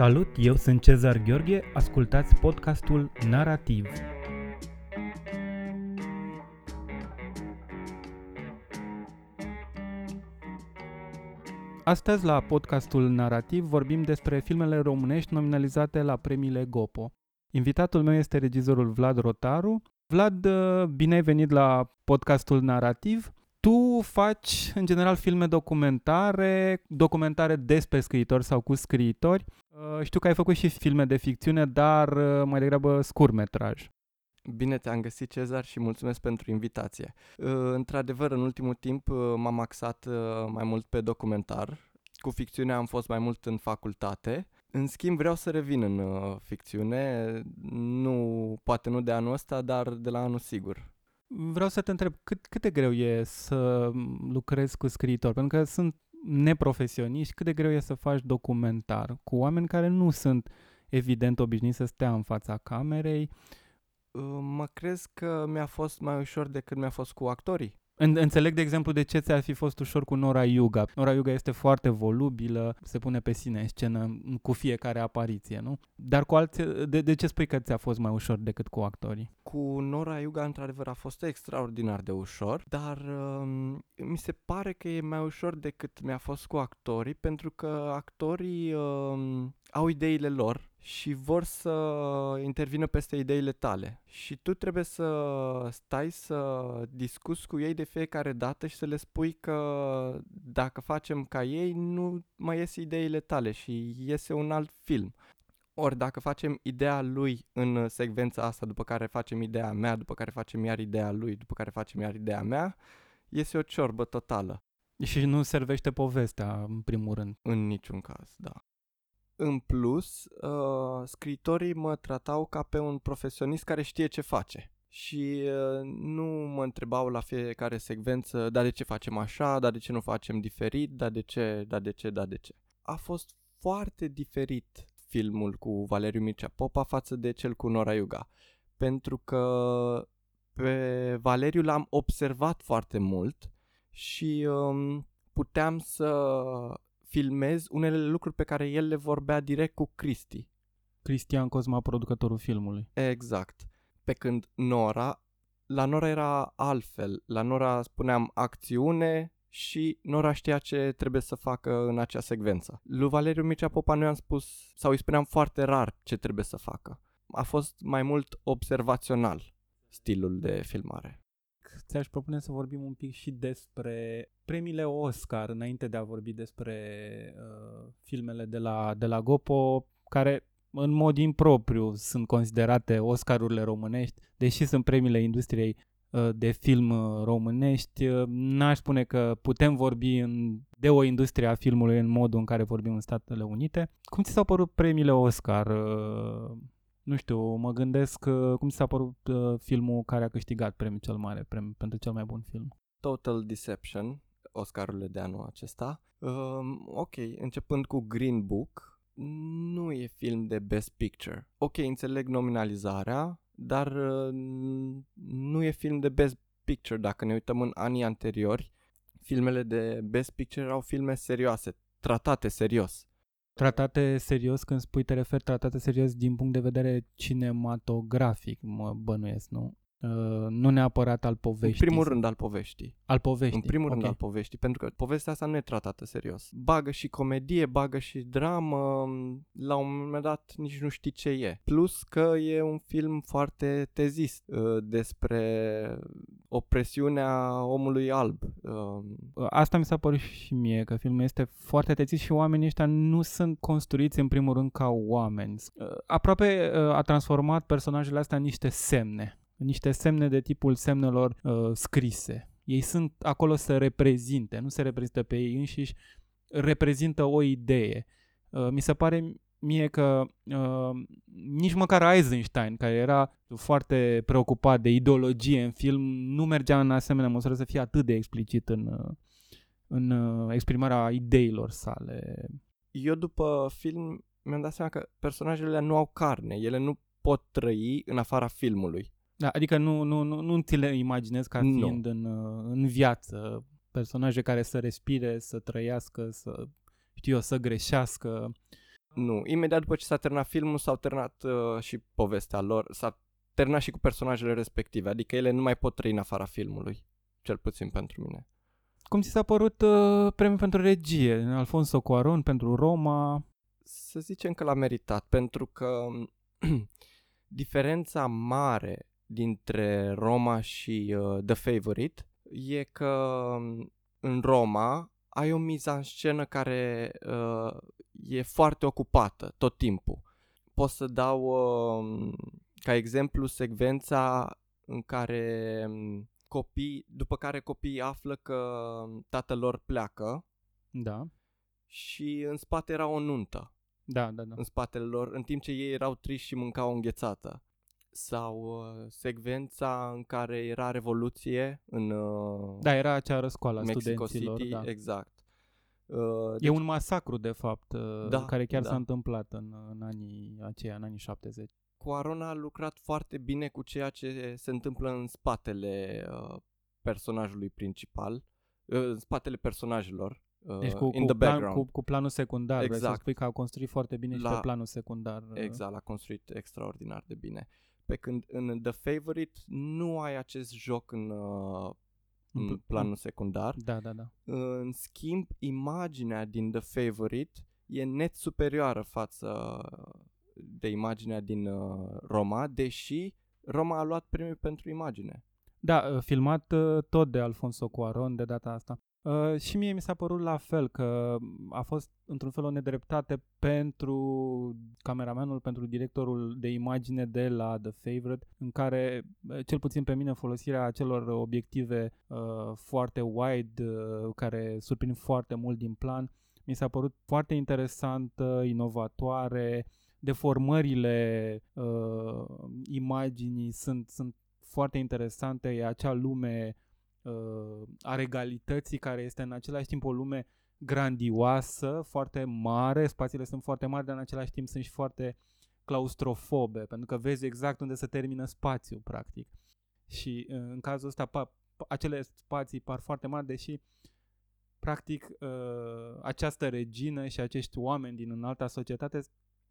Salut, eu sunt Cezar Gheorghe, ascultați podcastul Narativ. Astăzi la podcastul Narativ vorbim despre filmele românești nominalizate la premiile Gopo. Invitatul meu este regizorul Vlad Rotaru. Vlad, bine ai venit la podcastul Narativ. Tu faci, în general, filme documentare, documentare despre scriitori sau cu scriitori. Uh, știu că ai făcut și filme de ficțiune, dar uh, mai degrabă scurmetraj. Bine te-am găsit, Cezar, și mulțumesc pentru invitație. Uh, într-adevăr, în ultimul timp m-am axat mai mult pe documentar. Cu ficțiunea am fost mai mult în facultate. În schimb, vreau să revin în ficțiune, nu, poate nu de anul ăsta, dar de la anul sigur. Vreau să te întreb, cât, cât de greu e să lucrezi cu scriitori? Pentru că sunt neprofesioniști, cât de greu e să faci documentar cu oameni care nu sunt evident obișnuiți să stea în fața camerei. Mă crezi că mi-a fost mai ușor decât mi-a fost cu actorii. În, înțeleg, de exemplu, de ce ți-ar fi fost ușor cu Nora Yuga. Nora Yuga este foarte volubilă, se pune pe sine în scenă cu fiecare apariție, nu? Dar cu alții, de, de ce spui că ți-a fost mai ușor decât cu actorii? Cu Nora Yuga, într-adăvăr, a fost extraordinar de ușor, dar um, mi se pare că e mai ușor decât mi-a fost cu actorii, pentru că actorii um, au ideile lor și vor să intervină peste ideile tale. Și tu trebuie să stai să discuți cu ei de fiecare dată și să le spui că dacă facem ca ei, nu mai ies ideile tale și iese un alt film. Ori dacă facem ideea lui în secvența asta, după care facem ideea mea, după care facem iar ideea lui, după care facem iar ideea mea, iese o ciorbă totală. Și nu servește povestea, în primul rând. În niciun caz, da. În plus, uh, scritorii mă tratau ca pe un profesionist care știe ce face. Și uh, nu mă întrebau la fiecare secvență, dar de ce facem așa, dar de ce nu facem diferit, dar de ce, dar de ce, dar de ce. A fost foarte diferit filmul cu Valeriu Mircea Popa față de cel cu Nora Iuga. Pentru că pe Valeriu l-am observat foarte mult și um, puteam să filmez unele lucruri pe care el le vorbea direct cu Cristi. Cristian Cosma, producătorul filmului. Exact. Pe când Nora, la Nora era altfel. La Nora spuneam acțiune și Nora știa ce trebuie să facă în acea secvență. Lui Valeriu Mircea Popa nu i-am spus, sau îi spuneam foarte rar ce trebuie să facă. A fost mai mult observațional stilul de filmare ți-aș propune să vorbim un pic și despre premiile Oscar, înainte de a vorbi despre uh, filmele de la, de la Gopo, care în mod impropriu sunt considerate Oscarurile românești, deși sunt premiile industriei uh, de film uh, românești, uh, n-aș spune că putem vorbi în, de o industrie a filmului în modul în care vorbim în Statele Unite. Cum ți s-au părut premiile Oscar? Uh, nu știu, mă gândesc uh, cum s-a părut uh, filmul care a câștigat premiul cel mare premiu pentru cel mai bun film. Total Deception, Oscarurile de anul acesta. Um, ok, începând cu Green Book, nu e film de Best Picture. Ok, înțeleg nominalizarea, dar uh, nu e film de Best Picture. Dacă ne uităm în anii anteriori, filmele de Best Picture erau filme serioase, tratate serios. Tratate serios, când spui te referi tratate serios din punct de vedere cinematografic, mă bănuiesc, nu? Uh, nu neapărat al poveștii. În primul rând al poveștii. Al poveștii. În primul okay. rând al poveștii, pentru că povestea asta nu e tratată serios. Bagă și comedie, bagă și dramă, la un moment dat nici nu știi ce e. Plus că e un film foarte tezist uh, despre opresiunea omului alb. Uh. Asta mi s-a părut și mie, că filmul este foarte tezist și oamenii ăștia nu sunt construiți în primul rând ca oameni. Uh, aproape uh, a transformat personajele astea în niște semne niște semne de tipul semnelor uh, scrise. Ei sunt acolo să reprezinte, nu se reprezintă pe ei înșiși, reprezintă o idee. Uh, mi se pare mie că uh, nici măcar Eisenstein, care era foarte preocupat de ideologie în film, nu mergea în asemenea măsură să fie atât de explicit în, uh, în uh, exprimarea ideilor sale. Eu după film mi-am dat seama că personajele nu au carne, ele nu pot trăi în afara filmului. Da, adică nu, nu, nu, nu ți le imaginezi ca fiind în, în viață personaje care să respire, să trăiască, să știu eu, să greșească. Nu, imediat după ce s-a terminat filmul s-au terminat uh, și povestea lor, s-a terminat și cu personajele respective, adică ele nu mai pot trăi în afara filmului, cel puțin pentru mine. Cum ți s-a părut uh, premiul pentru regie? Alfonso Cuaron pentru Roma? Să zicem că l-a meritat, pentru că diferența mare dintre Roma și uh, The Favorite e că um, în Roma ai o miză în scenă care uh, e foarte ocupată tot timpul. Pot să dau uh, ca exemplu secvența în care um, copii, după care copiii află că um, tatăl lor pleacă Da. și în spate era o nuntă Da, da, da. în spatele lor, în timp ce ei erau triști și mâncau o înghețată. Sau uh, secvența în care era revoluție în uh, Da, era acea răscoală a Mexico studenților. City, da. exact. Uh, E un masacru, de fapt, uh, Da, care chiar da. s-a întâmplat în, în anii aceia, în anii 70. Cuaron a lucrat foarte bine cu ceea ce se întâmplă în spatele uh, personajului principal, uh, în spatele personajelor, uh, Deci cu, in cu, the plan, background. cu, cu planul secundar, vrei să Exact. spui că a construit foarte bine și La- pe planul secundar. uh, Exact, l-a construit extraordinar de bine. Pe când în The Favorite nu ai acest joc în, uh, în în pl- planul secundar. Da, da, da. În schimb, imaginea din The Favorite e net superioară față de imaginea din uh, Roma, deși Roma a luat premiul pentru imagine. Da, uh, filmat uh, tot de Alfonso Cuaron de data asta. Uh, și mie mi s-a părut la fel că a fost într-un fel o nedreptate pentru cameramanul, pentru directorul de imagine de la The Favorite, în care, uh, cel puțin pe mine, folosirea acelor obiective uh, foarte wide, uh, care surprind foarte mult din plan, mi s-a părut foarte interesantă, inovatoare, deformările uh, imaginii sunt, sunt foarte interesante, e acea lume uh, a regalității care este în același timp o lume grandioasă, foarte mare, spațiile sunt foarte mari, dar în același timp sunt și foarte claustrofobe, pentru că vezi exact unde se termină spațiul, practic. Și uh, în cazul ăsta, pa, pa- acele spații par foarte mari, deși practic uh, această regină și acești oameni din înalta societate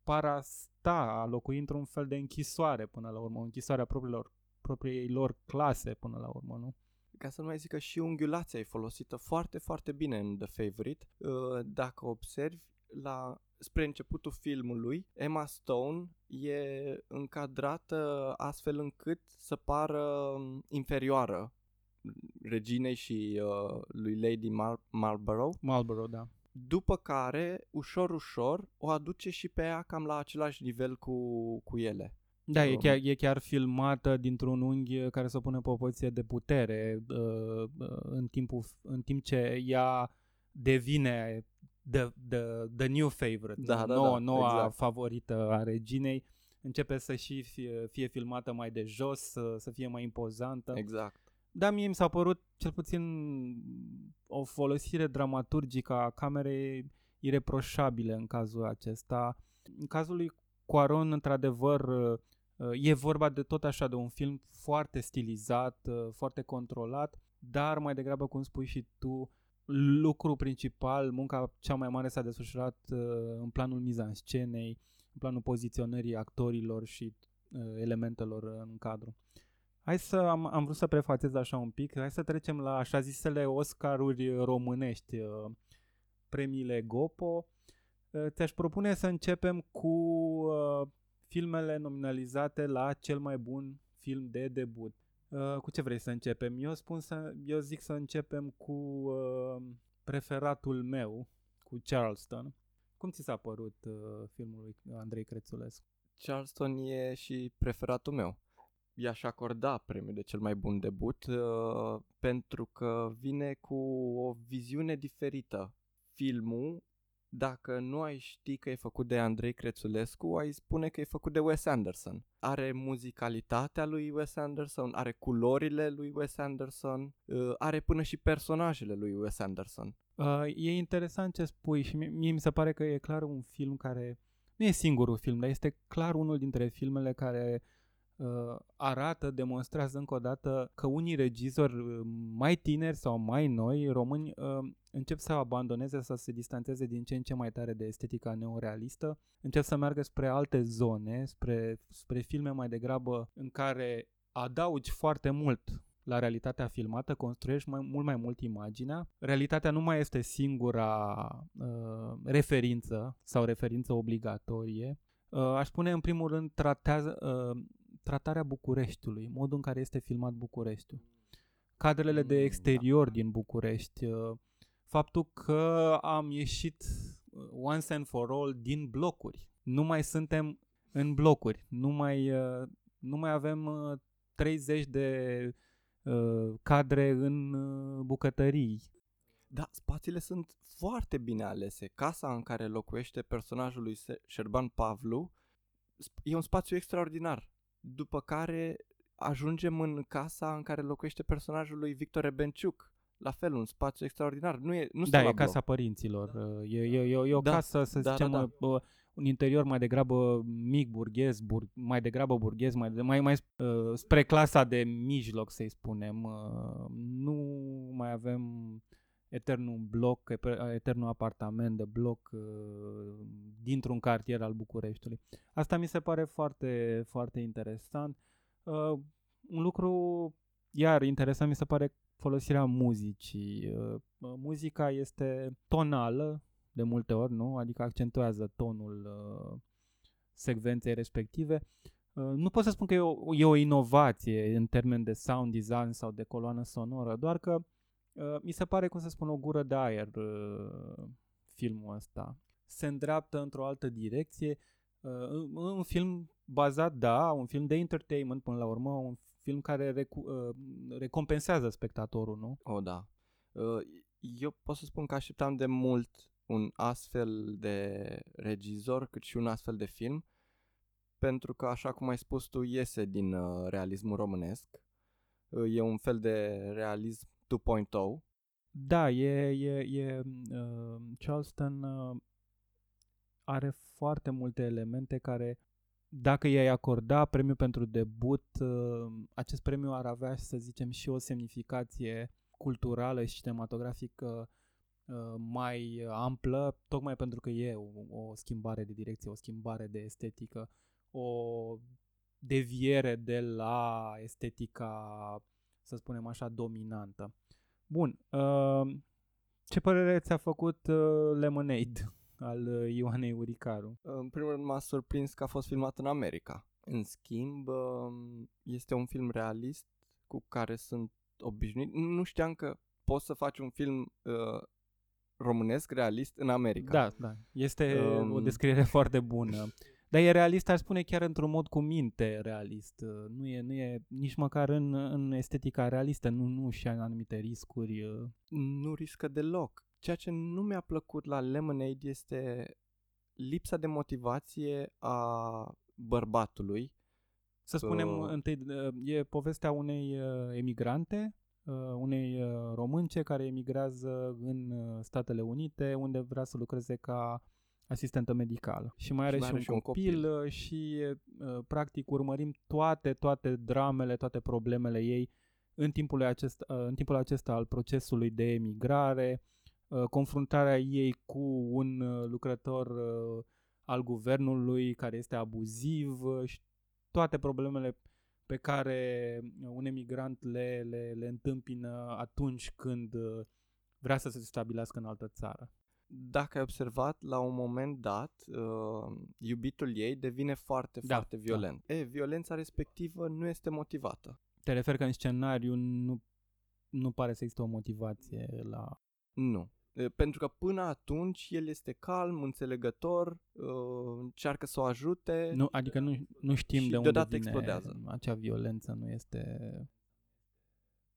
par a sta, a locui într-un fel de închisoare până la urmă, o închisoare a propriilor, propriei lor clase până la urmă, nu? Ca să nu mai zic că și unghiulația e folosită foarte, foarte bine în The Favorite. Uh, Dacă observi, la, spre începutul filmului, Emma Stone e încadrată astfel încât să pară um, inferioară reginei și uh, lui Lady Mar- Marlborough, Marlboro, da. după care, ușor, ușor, o aduce și pe ea cam la același nivel cu, cu ele. Da, e Um, chiar, e chiar filmată dintr-un unghi care se pune pe o poziție de putere uh, uh, în, timpul, în timp ce ea devine the, the, the new favorite, Da, da, noua, da, noua exact. favorită a reginei, începe să și fie, fie filmată mai de jos, să, să fie mai impozantă. Exact. Da, mie mi s-a părut cel puțin o folosire dramaturgică a camerei ireproșabile în cazul acesta. În cazul lui Cuaron, într-adevăr, uh, e vorba de tot așa de un film foarte stilizat, uh, foarte controlat, dar mai degrabă, cum spui și tu, lucru principal, munca cea mai mare s-a desfășurat uh, în planul mizanscenei, în planul poziționării actorilor și uh, elementelor în cadru. Hai să, am, am vrut să prefațez așa un pic, hai să trecem la așa zisele Oscaruri românești, uh, premiile Gopo. Uh, Ți-aș propune să începem cu uh, filmele nominalizate la cel mai bun film de debut. Uh, cu ce vrei să începem? Eu spun să, eu zic să începem cu uh, preferatul meu, cu Charleston. Cum ți s-a părut uh, filmul lui Andrei Crețulescu? Charleston e și preferatul meu. I-aș acorda premiul de cel mai bun debut uh, pentru că vine cu o viziune diferită. Filmul, dacă nu ai ști că e făcut de Andrei Crețulescu, ai spune că e făcut de Wes Anderson. Are muzicalitatea lui Wes Anderson, are culorile lui Wes Anderson, uh, are până și personajele lui Wes Anderson. Uh, e interesant ce spui și mie, mie mi se pare că e clar un film care nu e singurul film, dar este clar unul dintre filmele care uh, arată, demonstrează încă o dată că unii regizori uh, mai tineri sau mai noi, români, uh, încep să abandoneze, să se distanțeze din ce în ce mai tare de estetica neorealistă, încep să meargă spre alte zone, spre, spre filme mai degrabă în care adaugi foarte mult la realitatea filmată, construiești mai, mult mai mult imaginea. Realitatea nu mai este singura uh, referință sau referință obligatorie. Uh, aș spune în primul rând tratează, uh, tratarea Bucureștiului, modul în care este filmat Bucureștiul. Cadrele de mm, exterior da. din București, uh, faptul că am ieșit uh, once and for all din blocuri. Nu mai suntem în blocuri, nu mai, uh, nu mai avem 30 de cadre în bucătării. Da, spațiile sunt foarte bine alese. Casa în care locuiește personajul lui Șerban Pavlu e un spațiu extraordinar. După care ajungem în casa în care locuiește personajul lui Victor Ebenciuc. La fel, un spațiu extraordinar. Nu e, nu da, e la casa bloc. părinților. E, e, e, e o da, casă, să da, zicem, da, da. un interior mai degrabă mic, burghez, bur, mai degrabă burghez, mai, mai, mai uh, spre clasa de mijloc, să-i spunem. Uh, nu mai avem eternul bloc, eternul apartament de bloc uh, dintr-un cartier al Bucureștiului. Asta mi se pare foarte, foarte interesant. Uh, un lucru, iar interesant mi se pare folosirea muzicii. Uh, muzica este tonală de multe ori, nu? Adică accentuează tonul uh, secvenței respective. Uh, nu pot să spun că e o, e o inovație în termen de sound design sau de coloană sonoră, doar că uh, mi se pare, cum să spun, o gură de aer uh, filmul ăsta. Se îndreaptă într-o altă direcție. Uh, un film bazat, da, un film de entertainment până la urmă, un film care recu- uh, recompensează spectatorul, nu? O, oh, da. Uh, eu pot să spun că așteptam de mult un astfel de regizor cât și un astfel de film pentru că, așa cum ai spus tu, iese din uh, realismul românesc. Uh, e un fel de realism 2.0. Da, e, e, e uh, Charleston uh, are foarte multe elemente care dacă i-ai acorda premiul pentru debut, uh, acest premiu ar avea, să zicem, și o semnificație culturală și cinematografică uh, mai amplă, tocmai pentru că e o, o schimbare de direcție, o schimbare de estetică, o deviere de la estetica, să spunem așa, dominantă. Bun, uh, ce părere ți-a făcut Lemonade? Al uh, Ioanei Uricaru. În primul rând m-a surprins că a fost filmat în America. În schimb, um, este un film realist cu care sunt obișnuit. Nu știam că poți să faci un film uh, românesc realist în America. Da, da. Este um... o descriere foarte bună. Dar e realist, ar spune chiar într-un mod cu minte realist. Uh, nu e, nu e nici măcar în, în estetica realistă, nu, nu și anumite riscuri. Uh. Nu riscă deloc. Ceea ce nu mi-a plăcut la Lemonade este lipsa de motivație a bărbatului. Să spunem, uh, întâi, uh, e povestea unei uh, emigrante, uh, unei uh, românce care emigrează în uh, Statele Unite, unde vrea să lucreze ca asistentă medicală. Și mai are și, mai are și un, și copil, un copil și uh, practic urmărim toate, toate dramele, toate problemele ei în timpul, acest, uh, în timpul acesta al procesului de emigrare, Uh, confruntarea ei cu un uh, lucrător uh, al guvernului care este abuziv și toate problemele pe care un emigrant le, le, le întâmpină atunci când vrea să se stabilească în altă țară. Dacă ai observat, la un moment dat, uh, iubitul ei devine foarte, da, foarte violent. Da. E, violența respectivă nu este motivată. Te referi că în scenariu nu, nu pare să există o motivație la... Nu pentru că până atunci el este calm, înțelegător, încearcă să o ajute. Nu, adică nu, nu știm de unde vine explodează. acea violență, nu este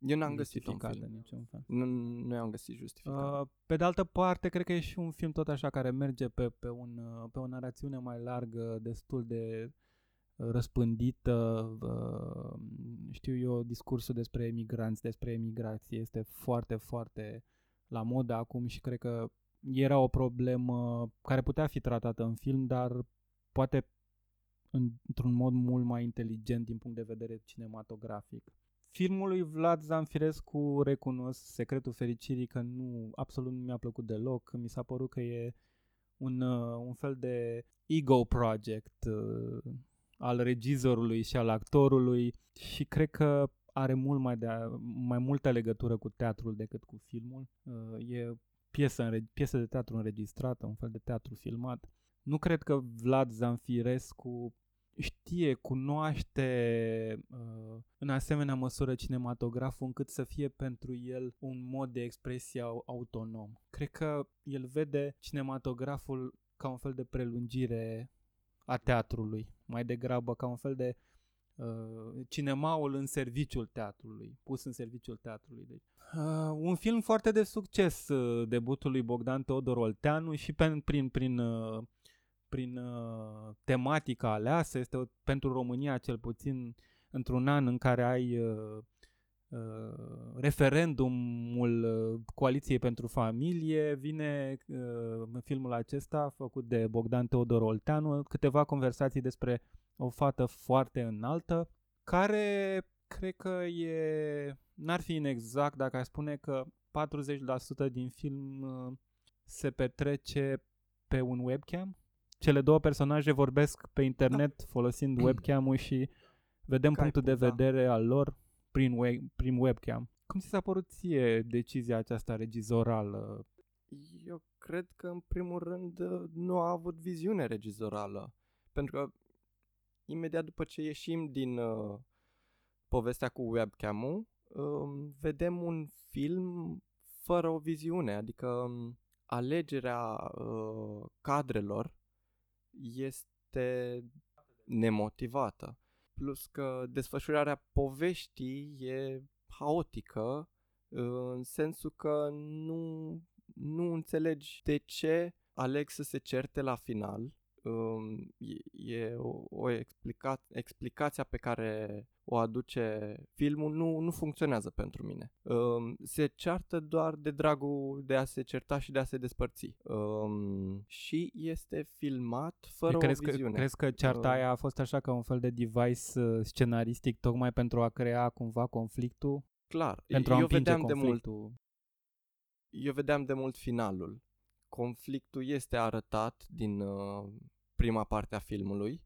eu n-am găsit un film. niciun fel. Nu, nu am găsit justificat. Uh, pe de altă parte, cred că e și un film tot așa care merge pe, pe, un, pe o narațiune mai largă, destul de răspândită, uh, știu eu, discursul despre emigranți, despre emigrație este foarte, foarte la modă acum și cred că era o problemă care putea fi tratată în film, dar poate într-un mod mult mai inteligent din punct de vedere cinematografic. Filmul lui Vlad Zanfirescu recunosc Secretul Fericirii că nu, absolut nu mi-a plăcut deloc. Mi s-a părut că e un, uh, un fel de ego project uh, al regizorului și al actorului și cred că are mult mai, de, mai multă legătură cu teatrul decât cu filmul. Uh, e piesă, piesă de teatru înregistrată, un fel de teatru filmat. Nu cred că Vlad Zanfirescu știe, cunoaște uh, în asemenea măsură cinematograful încât să fie pentru el un mod de expresie autonom. Cred că el vede cinematograful ca un fel de prelungire a teatrului, mai degrabă ca un fel de uh, cinemaul în serviciul teatrului, pus în serviciul teatrului. Deci, uh, un film foarte de succes, uh, debutul lui Bogdan Teodor Olteanu și pe, prin, prin uh, prin uh, tematica aleasă, este o, pentru România cel puțin într-un an în care ai uh, uh, referendumul uh, Coaliției pentru Familie, vine uh, în filmul acesta făcut de Bogdan Teodor Olteanu câteva conversații despre o fată foarte înaltă, care cred că e, n-ar fi inexact dacă aș spune că 40% din film uh, se petrece pe un webcam cele două personaje vorbesc pe internet da. folosind webcam-ul și vedem Skype, punctul de da. vedere da. al lor prin, we- prin webcam. Cum ți s-a părut ție decizia aceasta regizorală? Eu cred că, în primul rând, nu a avut viziune regizorală. Pentru că, imediat după ce ieșim din uh, povestea cu webcam-ul, uh, vedem un film fără o viziune. Adică um, alegerea uh, cadrelor este nemotivată. Plus că desfășurarea poveștii e haotică în sensul că nu, nu înțelegi de ce aleg să se certe la final um, e o, o explica- explicația pe care o aduce filmul nu, nu funcționează pentru mine. Um, se ceartă doar de dragul de a se certa și de a se despărți. Um, și este filmat fără crezi o viziune. Că, crezi că cearta uh, aia a fost așa ca un fel de device uh, scenaristic tocmai pentru a crea cumva conflictul? Clar. Pentru a eu vedeam conflictul. de mult eu vedeam de mult finalul. Conflictul este arătat din uh, prima parte a filmului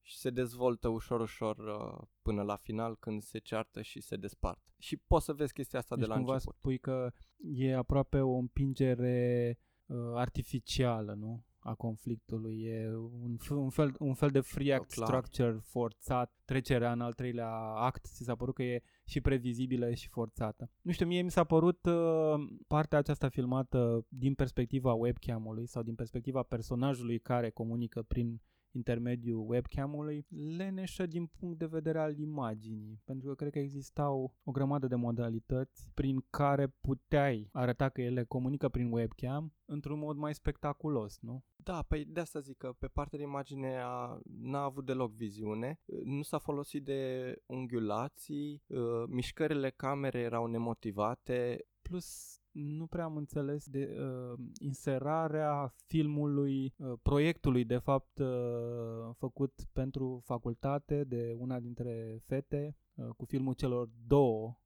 și se dezvoltă ușor, ușor uh, până la final când se ceartă și se despart. Și poți să vezi chestia asta deci de la cumva început. spui că e aproape o împingere uh, artificială, nu? a conflictului. E un, un, fel, un fel de free act Clar. structure forțat, trecerea în al treilea act, ți s-a părut că e și previzibilă și forțată. Nu știu, mie mi s-a părut uh, partea aceasta filmată din perspectiva webcam-ului sau din perspectiva personajului care comunică prin intermediul webcam-ului leneșă din punct de vedere al imaginii, pentru că cred că existau o grămadă de modalități prin care puteai arăta că ele comunică prin webcam într-un mod mai spectaculos, nu? Da, păi de asta zic că pe partea de imagine a, n-a avut deloc viziune, nu s-a folosit de unghiulații, uh, mișcările camerei erau nemotivate. Plus nu prea am înțeles de uh, inserarea filmului, uh, proiectului de fapt uh, făcut pentru facultate de una dintre fete, uh, cu filmul celor două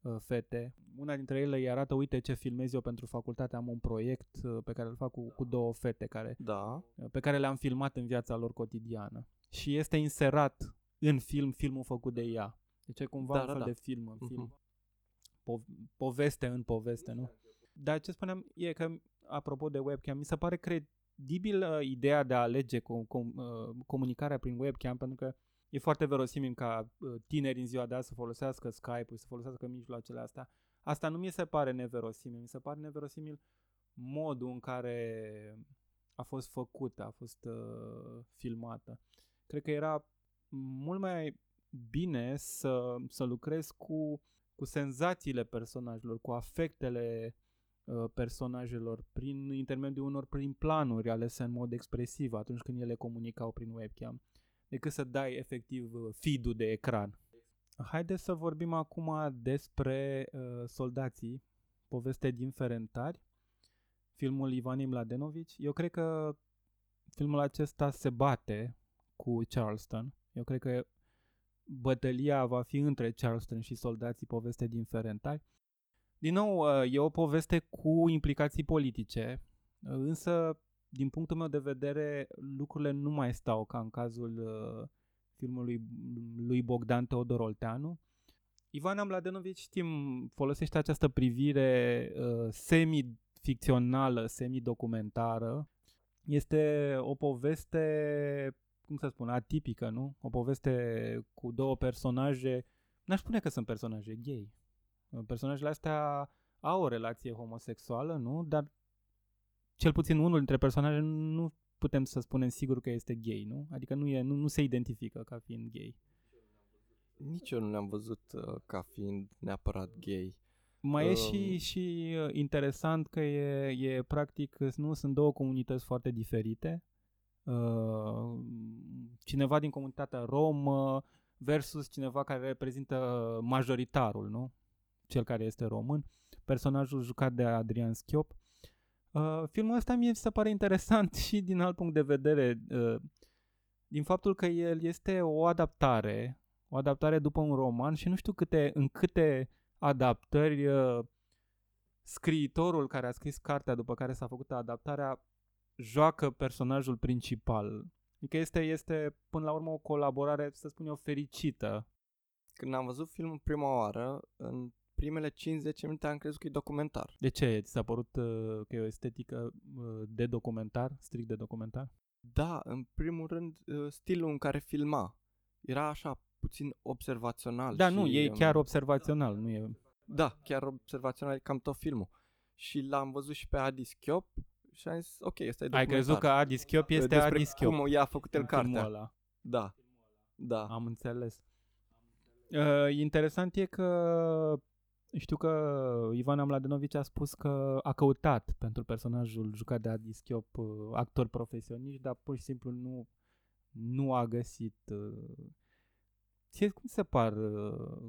uh, fete. Una dintre ele îi arată, uite ce filmez eu pentru facultate, am un proiect uh, pe care îl fac cu, cu două fete care, da. uh, pe care le-am filmat în viața lor cotidiană. Și este inserat în film filmul făcut de ea. Deci e cumva da, un da, fel da. de film în film. Uh-huh po- poveste în poveste, nu? Dar ce spuneam e că, apropo de webcam, mi se pare credibil uh, ideea de a alege com- com- uh, comunicarea prin webcam, pentru că e foarte verosimil ca uh, tineri în ziua de azi să folosească Skype-ul, să folosească mijloacele astea. Asta nu mi se pare neverosimil, mi se pare neverosimil modul în care a fost făcută, a fost uh, filmată. Cred că era mult mai bine să, să lucrez cu cu senzațiile personajelor, cu afectele uh, personajelor prin intermediul unor prin planuri alese în mod expresiv atunci când ele comunicau prin webcam, decât să dai efectiv uh, feed-ul de ecran. Haideți să vorbim acum despre uh, soldații, poveste din Ferentari, filmul Ivanim Mladenovici. Eu cred că filmul acesta se bate cu Charleston. Eu cred că bătălia va fi între Charleston și soldații poveste din Ferentari. Din nou, uh, e o poveste cu implicații politice, uh, însă, din punctul meu de vedere, lucrurile nu mai stau ca în cazul uh, filmului lui Bogdan Teodor Olteanu. Ivana Mladenovici, știm, folosește această privire uh, semi-ficțională, semi-documentară. Este o poveste, cum să spun, atipică, nu? O poveste cu două personaje, n-aș spune că sunt personaje gay. Personajele astea au o relație homosexuală, nu? Dar cel puțin unul dintre personaje nu putem să spunem sigur că este gay, nu? Adică nu, e, nu, nu se identifică ca fiind gay. Nici eu nu le-am văzut uh, ca fiind neapărat gay. Mai um... e și, și uh, interesant că e, e practic, nu sunt două comunități foarte diferite. Uh, cineva din comunitatea romă versus cineva care reprezintă majoritarul, nu? Cel care este român. Personajul jucat de Adrian Schiop. Uh, filmul ăsta mie se pare interesant și din alt punct de vedere, uh, din faptul că el este o adaptare, o adaptare după un roman și nu știu câte, în câte adaptări uh, scriitorul care a scris cartea după care s-a făcut adaptarea joacă personajul principal. Adică este, este până la urmă o colaborare, să spun eu, fericită. Când am văzut filmul prima oară, în primele 50 minute am crezut că e documentar. De ce? Ți s-a părut uh, că e o estetică uh, de documentar, strict de documentar? Da, în primul rând uh, stilul în care filma. Era așa puțin observațional. Da, și, nu, e chiar observațional, nu e... Da, chiar observațional e cam tot filmul. Și l-am văzut și pe Adi Schiop și am zis, ok, ăsta e Ai crezut că Adi Schiop este Despre Adi Schiop. cum i-a făcut el în filmul cartea. ăla. Da, da. Am înțeles. Uh, interesant e că știu că Ivana Mladenovici a spus că a căutat pentru personajul jucat de Adi Schiop uh, actori profesioniști, dar pur și simplu nu, nu a găsit. Uh, ție cum se par uh,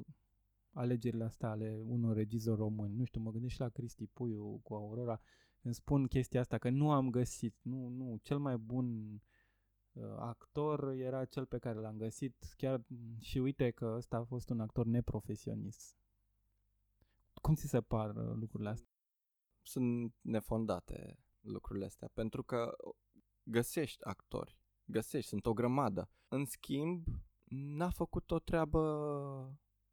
alegerile astea ale unor regizori români? Nu știu, mă gândesc și la Cristi Puiu cu Aurora. Îmi spun chestia asta, că nu am găsit, nu, nu, cel mai bun uh, actor era cel pe care l-am găsit, chiar și uite că ăsta a fost un actor neprofesionist. Cum ți se par uh, lucrurile astea? Sunt nefondate lucrurile astea, pentru că găsești actori, găsești, sunt o grămadă. În schimb, n-a făcut o treabă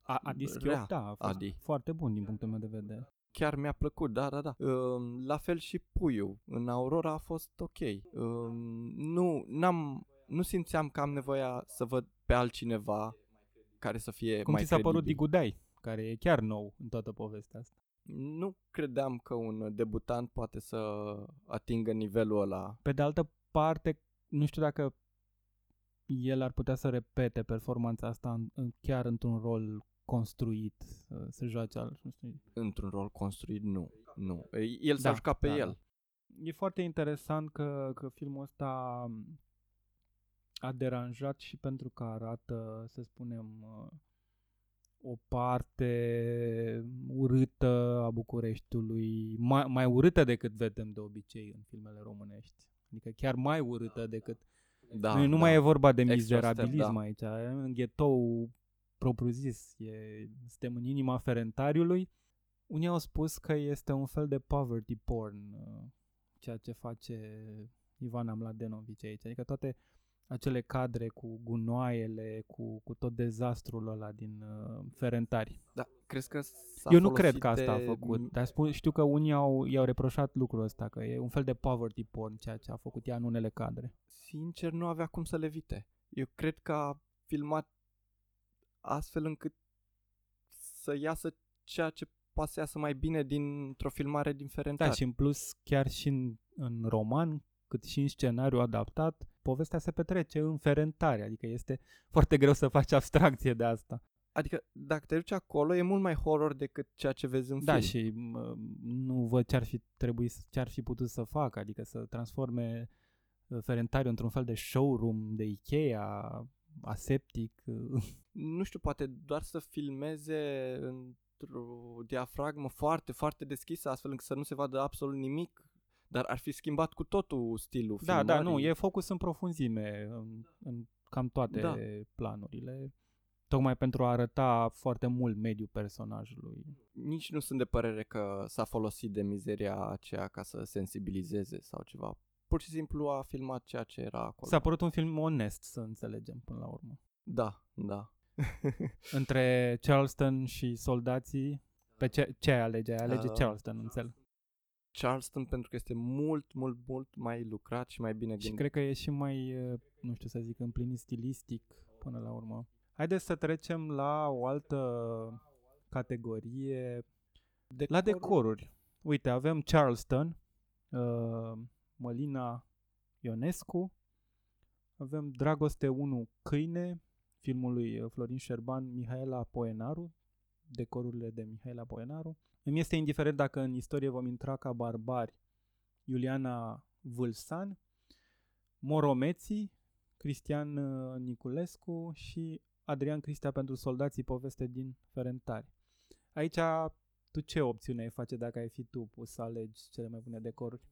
A, Adi Schiop, rea, da, a fost Adi. foarte bun din punctul meu de vedere. Chiar mi-a plăcut, da, da, da. Um, la fel și Puiu. În Aurora a fost ok. Um, nu, n-am, nu simțeam că am nevoia să văd pe altcineva care să fie Cum mai ți s-a părut credibil. Digudai, care e chiar nou în toată povestea asta? Nu credeam că un debutant poate să atingă nivelul ăla. Pe de altă parte, nu știu dacă el ar putea să repete performanța asta în, în, chiar într-un rol construit, să, să joace al, nu știu. Într-un rol construit, nu. Nu. El s-a Da, jucat pe da, el. E foarte interesant că, că filmul ăsta a deranjat și pentru că arată, să spunem, uh, o parte urâtă a Bucureștiului, mai, mai urâtă decât vedem de obicei în filmele românești. Adică chiar mai urâtă decât... Da, nu, nu da. mai e vorba de Extra mizerabilism step, da. aici, e în ghetou propriu-zis. E, suntem în inima Ferentariului. Unii au spus că este un fel de poverty porn, uh, ceea ce face Ivana Mladenovici aici. Adică toate acele cadre cu gunoaiele, cu, cu tot dezastrul ăla din uh, Ferentari. Da, crezi că s-a Eu nu cred folosit că asta a de- făcut, dar spun, știu că unii au, i-au reproșat lucrul ăsta, că e un fel de poverty porn ceea ce a făcut ea în unele cadre. Sincer, nu avea cum să le evite. Eu cred că a filmat astfel încât să iasă ceea ce poate să iasă mai bine dintr-o filmare din Ferentari. Da, și în plus, chiar și în, în roman, cât și în scenariu adaptat, povestea se petrece în Ferentari, adică este foarte greu să faci abstracție de asta. Adică, dacă te duci acolo, e mult mai horror decât ceea ce vezi în Da, film. și mă, nu văd ce ar fi trebuit, să- ce ar fi putut să facă, adică să transforme uh, Ferentariu într-un fel de showroom de Ikea, aseptic. Uh, Nu știu, poate doar să filmeze într-o diafragmă foarte, foarte deschisă, astfel încât să nu se vadă absolut nimic, dar ar fi schimbat cu totul stilul Da, da, nu, filmării. e focus în profunzime în, în cam toate Da. planurile. Tocmai pentru a arăta foarte mult mediul personajului. Nici nu sunt de părere că s-a folosit de mizeria aceea ca să sensibilizeze sau ceva. Pur și simplu a filmat ceea ce era acolo. S-a părut un film onest, să înțelegem până la urmă. Da, da. Între Charleston și soldații, pe ce, ce alege? Alege Uh, Charleston, înțeleg. Charleston pentru că este mult, mult, mult mai lucrat și mai bine Și gândit. cred că e și mai, uh, nu știu să zic, împlinit stilistic până la urmă. Haideți să trecem la o altă categorie, la decoruri. Uite, avem Charleston, uh, Mălina Ionescu, avem Dragoste 1 Câine, filmul lui uh, Florin Șerban, Mihaela Poenaru, decorurile de Mihaela Poenaru. Îmi este indiferent dacă în istorie vom intra ca barbari Iuliana Vâlsan, Moromeții, Cristian uh, Niculescu și Adrian Cristea pentru soldații, poveste din Ferentari. Aici tu ce opțiune ai face dacă ai fi tu pus să alegi cele mai bune decoruri?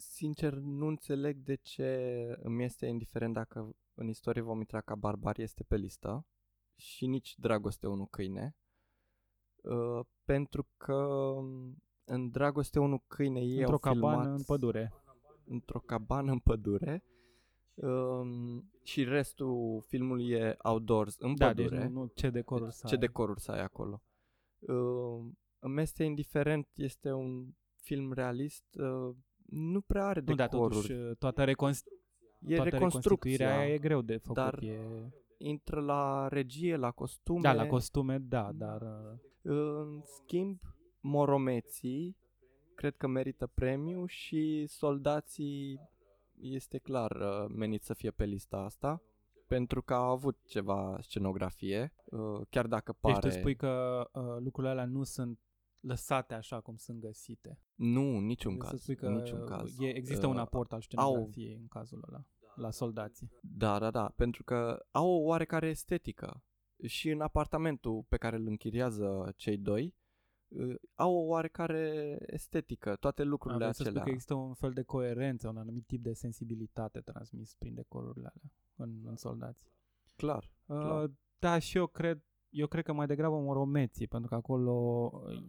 Sincer, nu înțeleg de ce îmi este indiferent dacă în istorie vom intra ca barbari este pe listă și nici Dragoste unu câine. Uh, pentru că în Dragoste unu câine ei Într-o au cabană filmat în pădure. într-o cabană în pădure um, și restul filmului e outdoors, în Da, pădure. deci nu, nu ce decoruri să ce ai. decoruri să ai acolo. Uh, îmi este indiferent, este un film realist, uh, nu prea are Nu, dar decoruri. totuși uh, toată, reconst- e toată reconstrucția, reconstituirea aia e greu de făcut. dar e... intră la regie, la costume. Da, la costume, da, dar uh, În schimb, Moromeții cred că merită premiu și soldații este clar uh, menit să fie pe lista asta pentru că au avut ceva scenografie, uh, chiar dacă pare... deci tu spui că uh, lucrurile alea nu sunt lăsate așa cum sunt găsite. Nu, niciun Deci să caz. spui că niciun caz. E, există un Uh, aport al scenografiei în cazul ăla, la soldații. Da, da, da, pentru că au o oarecare estetică. Și în apartamentul pe care îl închiriază cei doi, uh, au o oarecare estetică, toate lucrurile Vreau să spui acelea. că există un fel de coerență, un anumit tip de sensibilitate transmis prin decorurile alea în, în soldați. Clar. Uh, Clar. da, și eu cred, eu cred că mai degrabă moromeții, pentru că acolo uh,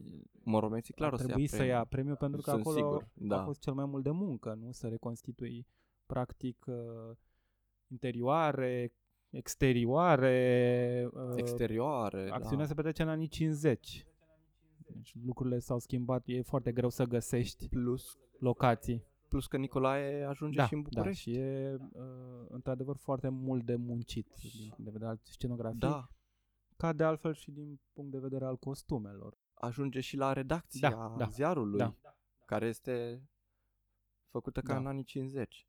Moromeții clar ar o să ia trebui să premiu. ia premiu, pentru că Sunt acolo sigur, da. a fost cel mai mult de muncă, nu? Să reconstitui practic uh, interioare, exterioare, uh, Exterioare, acțiunea da. se petrece în anii 50. Deci lucrurile s-au schimbat, e foarte greu să găsești Plus, locații. plus că Nicolae ajunge Da, și în da, București. și e uh, într-adevăr foarte mult de muncit din punct de vedere al scenografie, da, ca de altfel și din punct de vedere al costumelor. ajunge și la redacția Da, da, ziarului, da. care este făcută ca Da. în anii 50.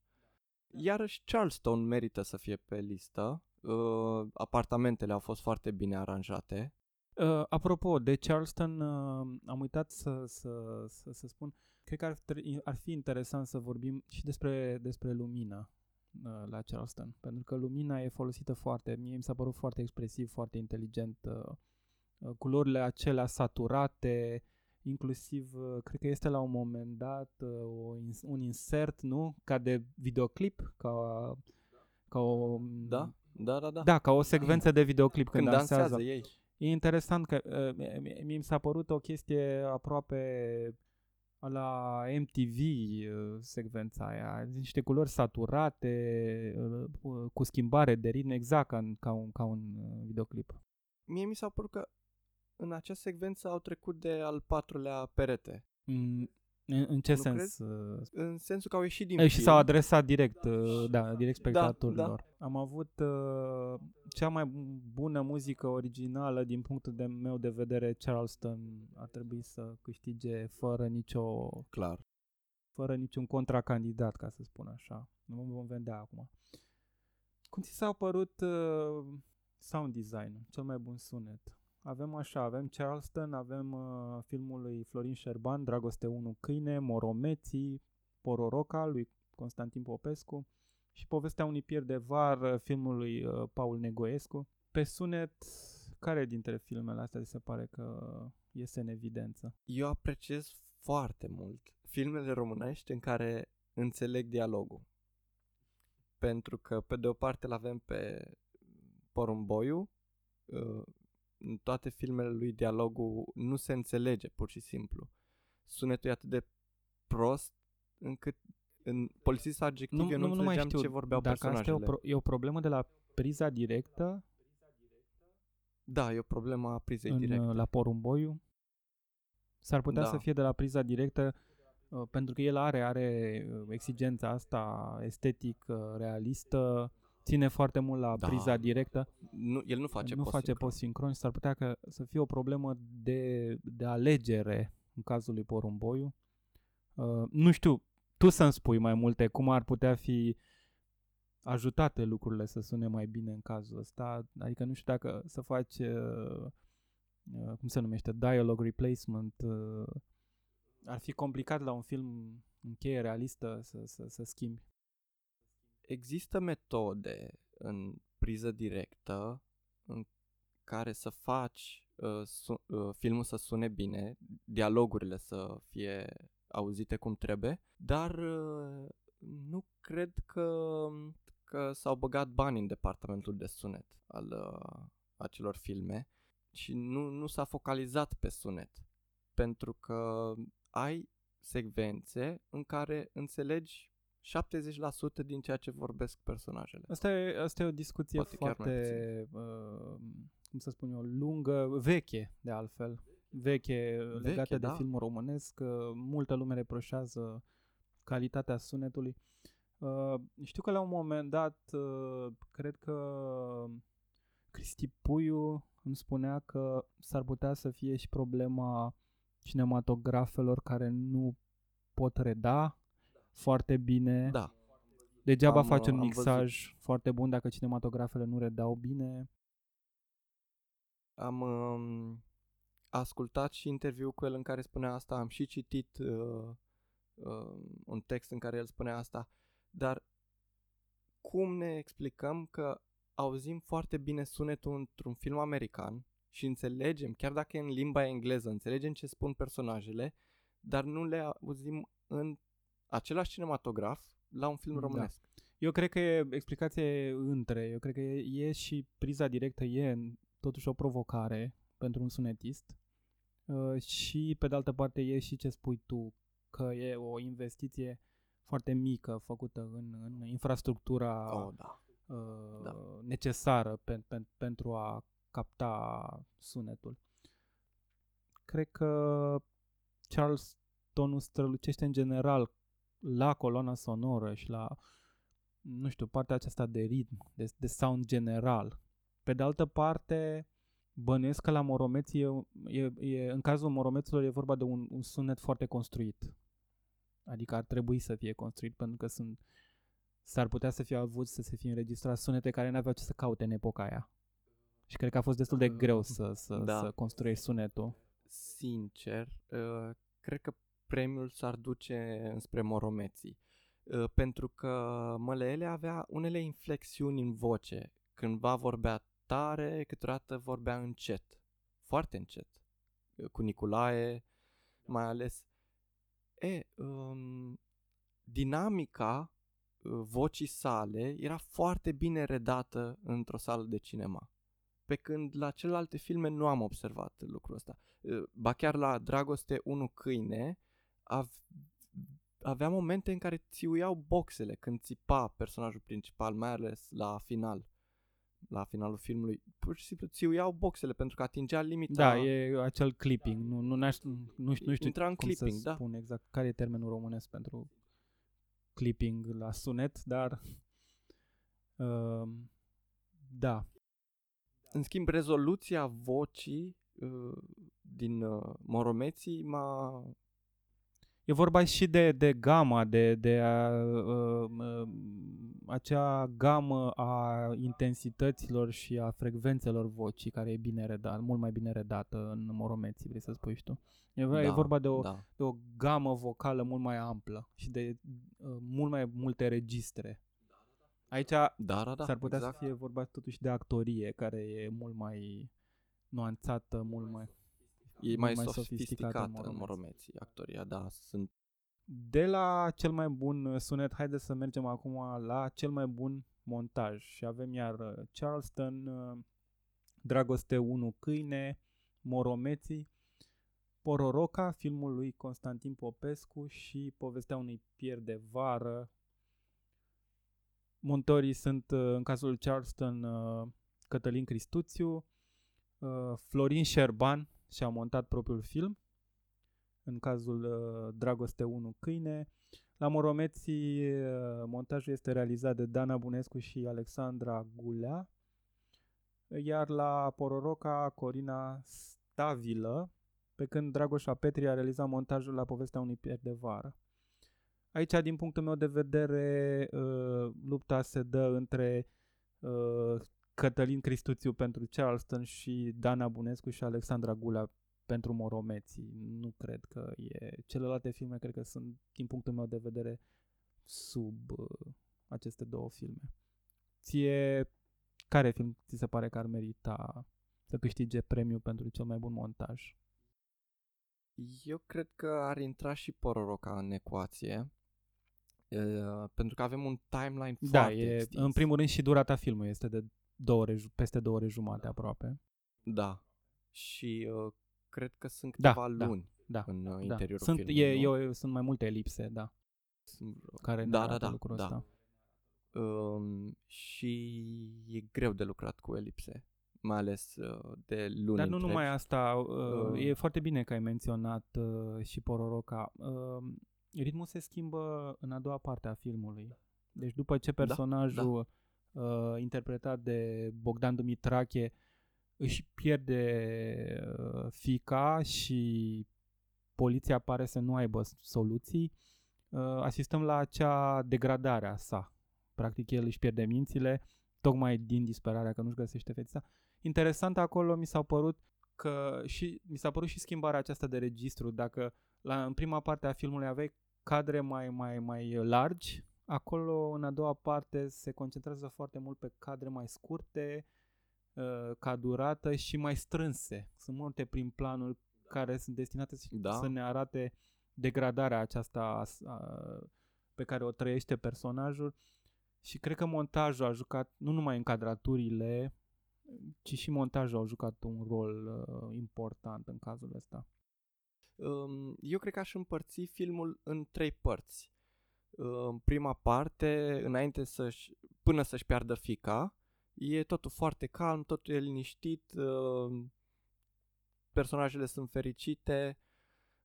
Iarăși Charleston merită să fie pe listă. Uh, apartamentele au fost foarte bine aranjate. Uh, apropo, de Charleston, uh, am uitat să, să, să, să spun, cred că ar, tre- ar fi interesant să vorbim și despre, despre lumină uh, la Charleston, pentru că lumina e folosită foarte, mie mi s-a părut foarte expresiv, foarte inteligent, uh, uh, culorile acelea saturate, inclusiv, uh, cred că este la un moment dat uh, o, ins- un insert, nu? Ca de videoclip, ca, ca o... Da? Da, da, da. Da, ca o secvență de videoclip când, Când dansează ei. E interesant că uh, mie- mie mi s-a părut o chestie aproape la MTV uh, secvența aia, niște culori saturate, uh, uh, cu schimbare de ritm, exact ca, în, ca, un, ca un uh, videoclip. Mie mi s-a părut că în acea secvență au trecut de al patrulea perete. Mm, În, în ce Nu sens? uh, În sensul că au ieșit din Ei, și film. s-au adresat direct, uh, da, direct Da, spectatorilor. Am avut uh, cea mai bună muzică originală din punctul de meu de vedere, Charleston ar trebui să câștige fără nicio Clar. fără niciun contracandidat, ca să spun așa. Nu vom vedea acum. Cum ți s-a părut uh, sound design cel mai bun sunet? Avem așa, avem Charleston, avem uh, filmul lui Florin Șerban, Dragoste 1 Câine, Moromeții, Pororoca lui Constantin Popescu și povestea unui pier de var, uh, filmul lui uh, Paul Negoescu. Pe sunet, care dintre filmele astea ți se pare că iese în evidență? Eu apreciez foarte mult filmele românești în care înțeleg dialogul. Pentru că, pe de o parte, îl avem pe Porumboiu uh, în toate filmele lui dialogul nu se înțelege pur și simplu. Sunetul e atât de prost încât în polițist adjectiv nu, eu nu, nu, nu mai știu ce vorbeau dacă personajele. Asta e, o pro- e o problemă de la priza directă? Da, e o problemă a prizei în, directe. La porumboiu? S-ar putea da. să fie de la priza directă uh, pentru că el are, are uh, exigența asta estetic, uh, realistă, ține foarte mult la da. priza directă. Nu, el nu face nu face post-sincron și s-ar putea că să fie o problemă de, de alegere în cazul lui Porumboiu. Uh, nu știu, tu să-mi spui mai multe cum ar putea fi ajutate lucrurile să sune mai bine în cazul ăsta. Adică nu știu dacă să faci, uh, uh, cum se numește, dialogue replacement. Uh, ar fi complicat la un film în cheie realistă să, să, să schimbi. Există metode în priză directă în care să faci uh, su- uh, filmul să sune bine, dialogurile să fie auzite cum trebuie, dar uh, nu cred că, că s-au băgat bani în departamentul de sunet al uh, acelor filme și nu, nu s-a focalizat pe sunet. Pentru că ai secvențe în care înțelegi 70% din ceea ce vorbesc personajele. Asta e, asta e o discuție Poate foarte, uh, cum să spun eu, lungă, veche de altfel veche, veche legate da. de filmul românesc. Multă lume reproșează calitatea sunetului. Uh, știu că la un moment dat, uh, cred că Cristi Puiu îmi spunea că s-ar putea să fie și problema cinematografelor care nu pot reda foarte bine. Da. Degeaba am, faci un mixaj văzut. foarte bun dacă cinematografele nu redau bine. Am um, ascultat și interviu cu el în care spunea asta, am și citit uh, uh, un text în care el spunea asta, dar cum ne explicăm că auzim foarte bine sunetul într-un film american și înțelegem, chiar dacă e în limba engleză, înțelegem ce spun personajele, dar nu le auzim în același cinematograf la un film da. românesc. Eu cred că e explicație între. Eu cred că e, e și priza directă e totuși o provocare pentru un sunetist uh, și pe de altă parte e și ce spui tu, că e o investiție foarte mică făcută în, în infrastructura oh, da. Uh, da. necesară pe, pe, pentru a capta sunetul. Cred că Charles Tonu strălucește în general la coloana sonoră și la, nu știu, partea aceasta de ritm, de, de sound general. Pe de altă parte, Bănuiesc că la Moromeți, e, e, e, în cazul Moromeților e vorba de un, un sunet foarte construit. Adică ar trebui să fie construit pentru că sunt s-ar putea să fie avut să se fie înregistrat sunete care n-aveau ce să caute în epoca aia. Și cred că a fost destul de greu să, să, da. să construiești sunetul. Sincer, uh, cred că premiul s-ar duce înspre Moromeții. Uh, pentru că Măleele avea unele inflexiuni în voce. Cândva vorbea tare, câteodată vorbea încet, foarte încet, cu Nicolae, mai ales. E, um, dinamica uh, vocii sale era foarte bine redată într-o sală de cinema. Pe când la celelalte filme nu am observat lucrul ăsta. Uh, ba chiar la Dragoste 1 câine avea momente în care țiuiau boxele când țipa personajul principal, mai ales la final la finalul filmului, pur și simplu ți iau boxele pentru că atingea limita. Da, e acel clipping. Nu, nu, nu, nu, știu, nu știu Intra în cum clipping, să da. spun exact care e termenul românesc pentru clipping la sunet, dar uh, da. În schimb, rezoluția vocii uh, din uh, Moromeții m-a E vorba și de, de gama, de, de a, uh, uh, acea gamă a intensităților și a frecvențelor vocii care e bine redată, mult mai bine redată în moromeții, vrei să spui și tu. E, da, e vorba de o, da. de o gamă vocală mult mai amplă și de uh, mult mai multe registre. Aici da, da, da, s-ar putea exact. să fie vorba totuși de actorie, care e mult mai nuanțată, mult mai... E mai, mai sofisticată în, în Moromeții, actoria, da, sunt... De la cel mai bun sunet, haideți să mergem acum la cel mai bun montaj și avem iar uh, Charleston, uh, Dragoste 1 câine, Moromeții, Pororoca, filmul lui Constantin Popescu și povestea unui pier de vară. Montorii sunt, uh, în cazul Charleston, uh, Cătălin Cristuțiu, uh, Florin Șerban și-a montat propriul film, în cazul Dragoste 1 câine. La Moromeții, montajul este realizat de Dana Bunescu și Alexandra Gulea, iar la Pororoca, Corina Stavilă, pe când Dragoșa Petri a realizat montajul la povestea unui pier de vară. Aici, din punctul meu de vedere, uh, lupta se dă între uh, Cătălin Cristuțiu pentru Charleston și Dana Bunescu și Alexandra Gula pentru Moromeții. Nu cred că e... Celelalte filme cred că sunt, din punctul meu de vedere, sub uh, aceste două filme. Ție, care film ți se pare că ar merita să câștige premiu pentru cel mai bun montaj? Eu cred că ar intra și Pororoca în ecuație. Uh, pentru că avem un timeline da, foarte e, extins. în primul rând și durata filmului este de două ore, peste două ore jumate aproape. Da. Și uh, cred că sunt Da, câteva da, luni Da, în uh, da. interiorul Sunt, filmului. e, nu? eu, sunt mai multe elipse, da, Sunt vreo- care ne Da, arată da, da, lucrul da. ăsta. Um, și e greu de lucrat cu elipse, mai ales uh, de luni Dar nu întregi. numai asta, uh, Uh. e foarte bine că ai menționat uh, și Pororoca. Uh, ritmul se schimbă în a doua parte a filmului. Deci după ce personajul Uh, interpretat de Bogdan Dumitrache își pierde uh, fica și poliția pare să nu aibă soluții, uh, asistăm la acea degradare a sa. Practic el își pierde mințile, tocmai din disperarea că nu-și găsește fetița. Interesant acolo mi s-a părut că și mi s-a părut și schimbarea aceasta de registru. Dacă la, în prima parte a filmului aveai cadre mai, mai, mai largi, acolo în a doua parte se concentrează foarte mult pe cadre mai scurte, uh, ca durată și mai strânse. Sunt multe prin planuri care sunt destinate să- Da. să ne arate degradarea aceasta uh, pe care o trăiește personajul și cred că montajul a jucat, nu numai încadraturile, ci și montajul a jucat un rol uh, important în cazul ăsta. Um, eu cred că aș împărți filmul în trei părți. În prima parte, înainte să-și, până să-și piardă fica, e totul foarte calm, totul e liniștit, um, personajele sunt fericite,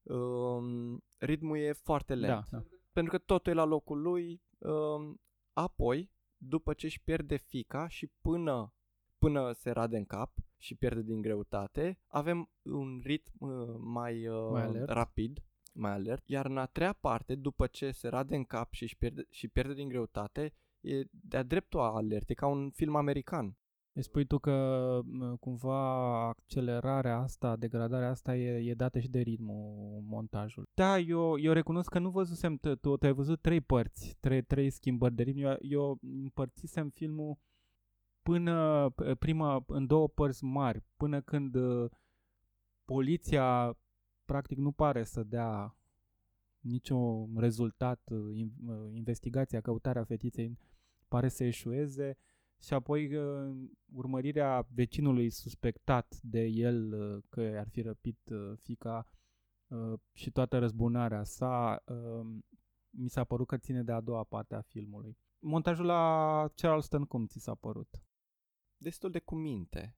um, ritmul e foarte lent. Da, da. pentru că totul e la locul lui. Um, apoi, după ce își pierde fica și până, până se rade în cap și pierde din greutate, avem un ritm uh, mai, uh, Mai alert. rapid, mai alert. Iar în a treia parte, după ce se rade în cap și, își pierde, și pierde din greutate, e de-a dreptul alert, e ca un film american. Deci spui tu că m, cumva accelerarea asta, degradarea asta e, e dată și de ritmul montajului. Da, eu, eu recunosc că nu văzusem, tu, tu, tu ai văzut trei părți, trei, trei schimbări de ritm. Eu, eu împărțisem filmul până prima, în două părți mari, până când uh, poliția practic nu pare să dea niciun rezultat, uh, in- uh, investigația, căutarea fetiței pare să eșueze și apoi uh, urmărirea vecinului suspectat de el uh, că ar fi răpit uh, fica uh, și toată răzbunarea sa uh, mi s-a părut că ține de a doua parte a filmului. Montajul la Charleston cum ți s-a părut? Destul de cu minte.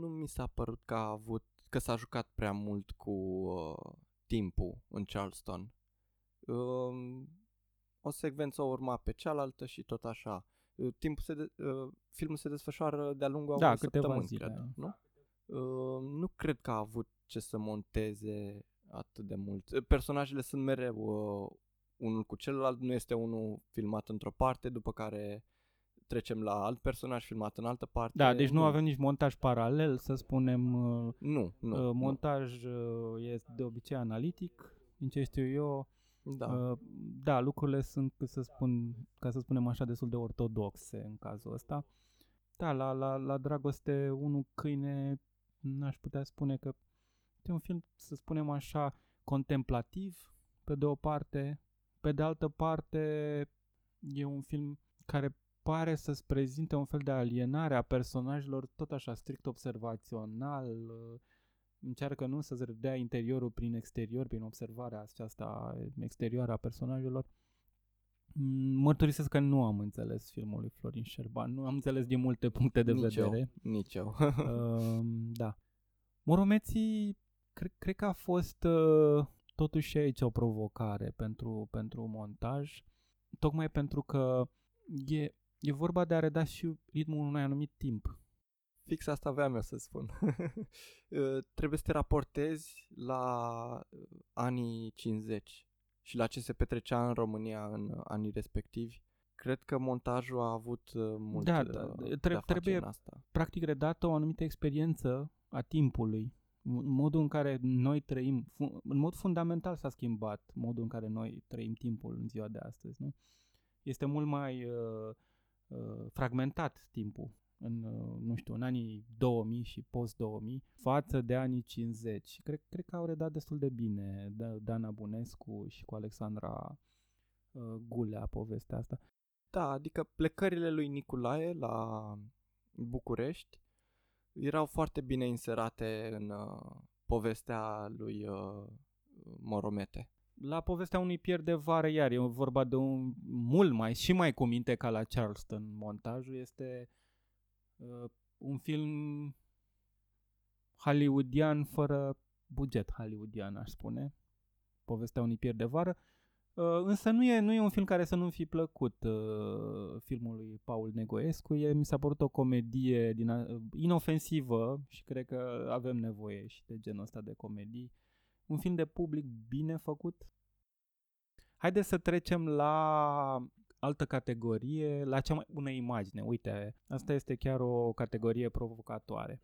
Nu mi s-a părut că a avut, că s-a jucat prea mult cu uh, timpul în Charleston. Um, o secvență o urma pe cealaltă și tot așa. Uh, Timpul se de, uh, filmul se desfășoară de-a lungul a Da, unei câteva săptămâni, zile. cred, nu? Uh, nu cred că a avut ce să monteze atât de mult. Uh, Personajele sunt mereu uh, unul cu celălalt, nu este unul filmat într-o parte, după care trecem la alt personaj filmat în altă parte. Da, deci nu avem nici montaj paralel, să spunem. uh, Nu, nu. uh, nu. Montaj uh, este de obicei analitic, din ce știu eu. Da. Uh, da, lucrurile sunt, să spun, ca să spunem așa, destul de ortodoxe în cazul ăsta. Da, la, la, la Dragoste, unul câine, n-aș putea spune că e un film, să spunem așa, contemplativ, pe de o parte. Pe de altă parte, e un film care pare să-ți prezinte un fel de alienare a personajelor tot așa strict observațional, uh, încearcă nu să-ți redea interiorul prin exterior, prin observarea aceasta exterioară a personajelor. Mm, mărturisesc că nu am înțeles filmul lui Florin Șerban, nu am înțeles din multe puncte de nici vedere. Eu, nici eu. uh, da. Moromeții, cre- cred că a fost uh, totuși aici o provocare pentru, pentru montaj, tocmai pentru că e, e vorba de a reda și ritmul unui anumit timp. Fix asta aveam eu să spun. Uh, trebuie să te raportezi la uh, anii 50 și la ce se petrecea în România în anii respectivi. Cred că montajul a avut uh, mult Da, de, da, de tre- a face trebuie- în asta. Practic redată o anumită experiență a timpului. M- Modul în care noi trăim, fu- în mod fundamental s-a schimbat modul în care noi trăim timpul în ziua de astăzi. Nu? Este mult mai uh, uh, fragmentat timpul în, uh, nu știu, în anii 2000 și post-2000 față de anii 50. Și Cred, cred că au redat destul de bine Da- Dana Bunescu și cu Alexandra uh, Gulea povestea asta. Da, adică plecările lui Nicolae la București erau foarte bine inserate în uh, povestea lui uh, Moromete. La povestea unui pier de vară, iar e vorba de un mult mai și mai cu minte ca la Charleston. Montajul este uh, un film hollywoodian fără buget hollywoodian, aș spune. Povestea unui pier de vară. Uh, însă nu e, nu e un film care să nu fi plăcut uh, filmului Paul Negoescu. E, mi s-a părut o comedie din, a- inofensivă și cred că avem nevoie și de genul ăsta de comedii. Un film de public bine făcut. Haideți să trecem la altă categorie, la cea mai bună imagine. Uite, asta este chiar o categorie provocatoare.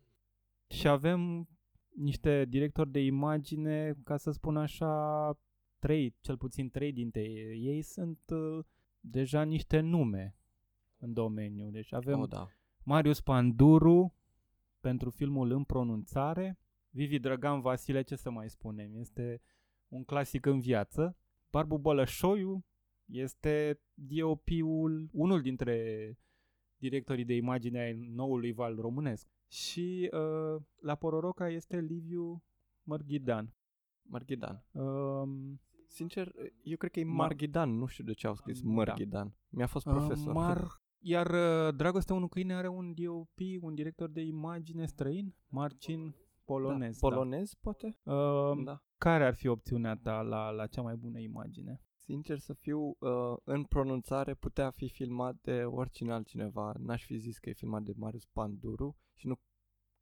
Și avem niște directori de imagine, ca să spun așa, trei, cel puțin trei dintre ei sunt uh, deja niște nume în domeniu. Deci avem Oh, da. Marius Panduru pentru filmul În pronunțare, Vivi Drăgan Vasile, ce să mai spunem, este un clasic în viață. Barbu Bălășoiu este DOP-ul, unul dintre directorii de imagine ai noului val românesc. Și uh, la Pororoca este Liviu Mărghidan. Marghidan. Um, Sincer, eu cred că e Ma- Marghidan, nu știu de ce au scris Da. Marghidan. Mi-a fost profesor. Uh, Mar... Iar uh, Dragoste unul câine are un DOP, un director de imagine străin, Marcin Polonez. da. Polonez, poate? Da. Uh, Da. Care ar fi opțiunea ta la, la cea mai bună imagine? Sincer să fiu, uh, în pronunțare putea fi filmat de oricine altcineva. N-aș fi zis că e filmat de Marius Panduru și nu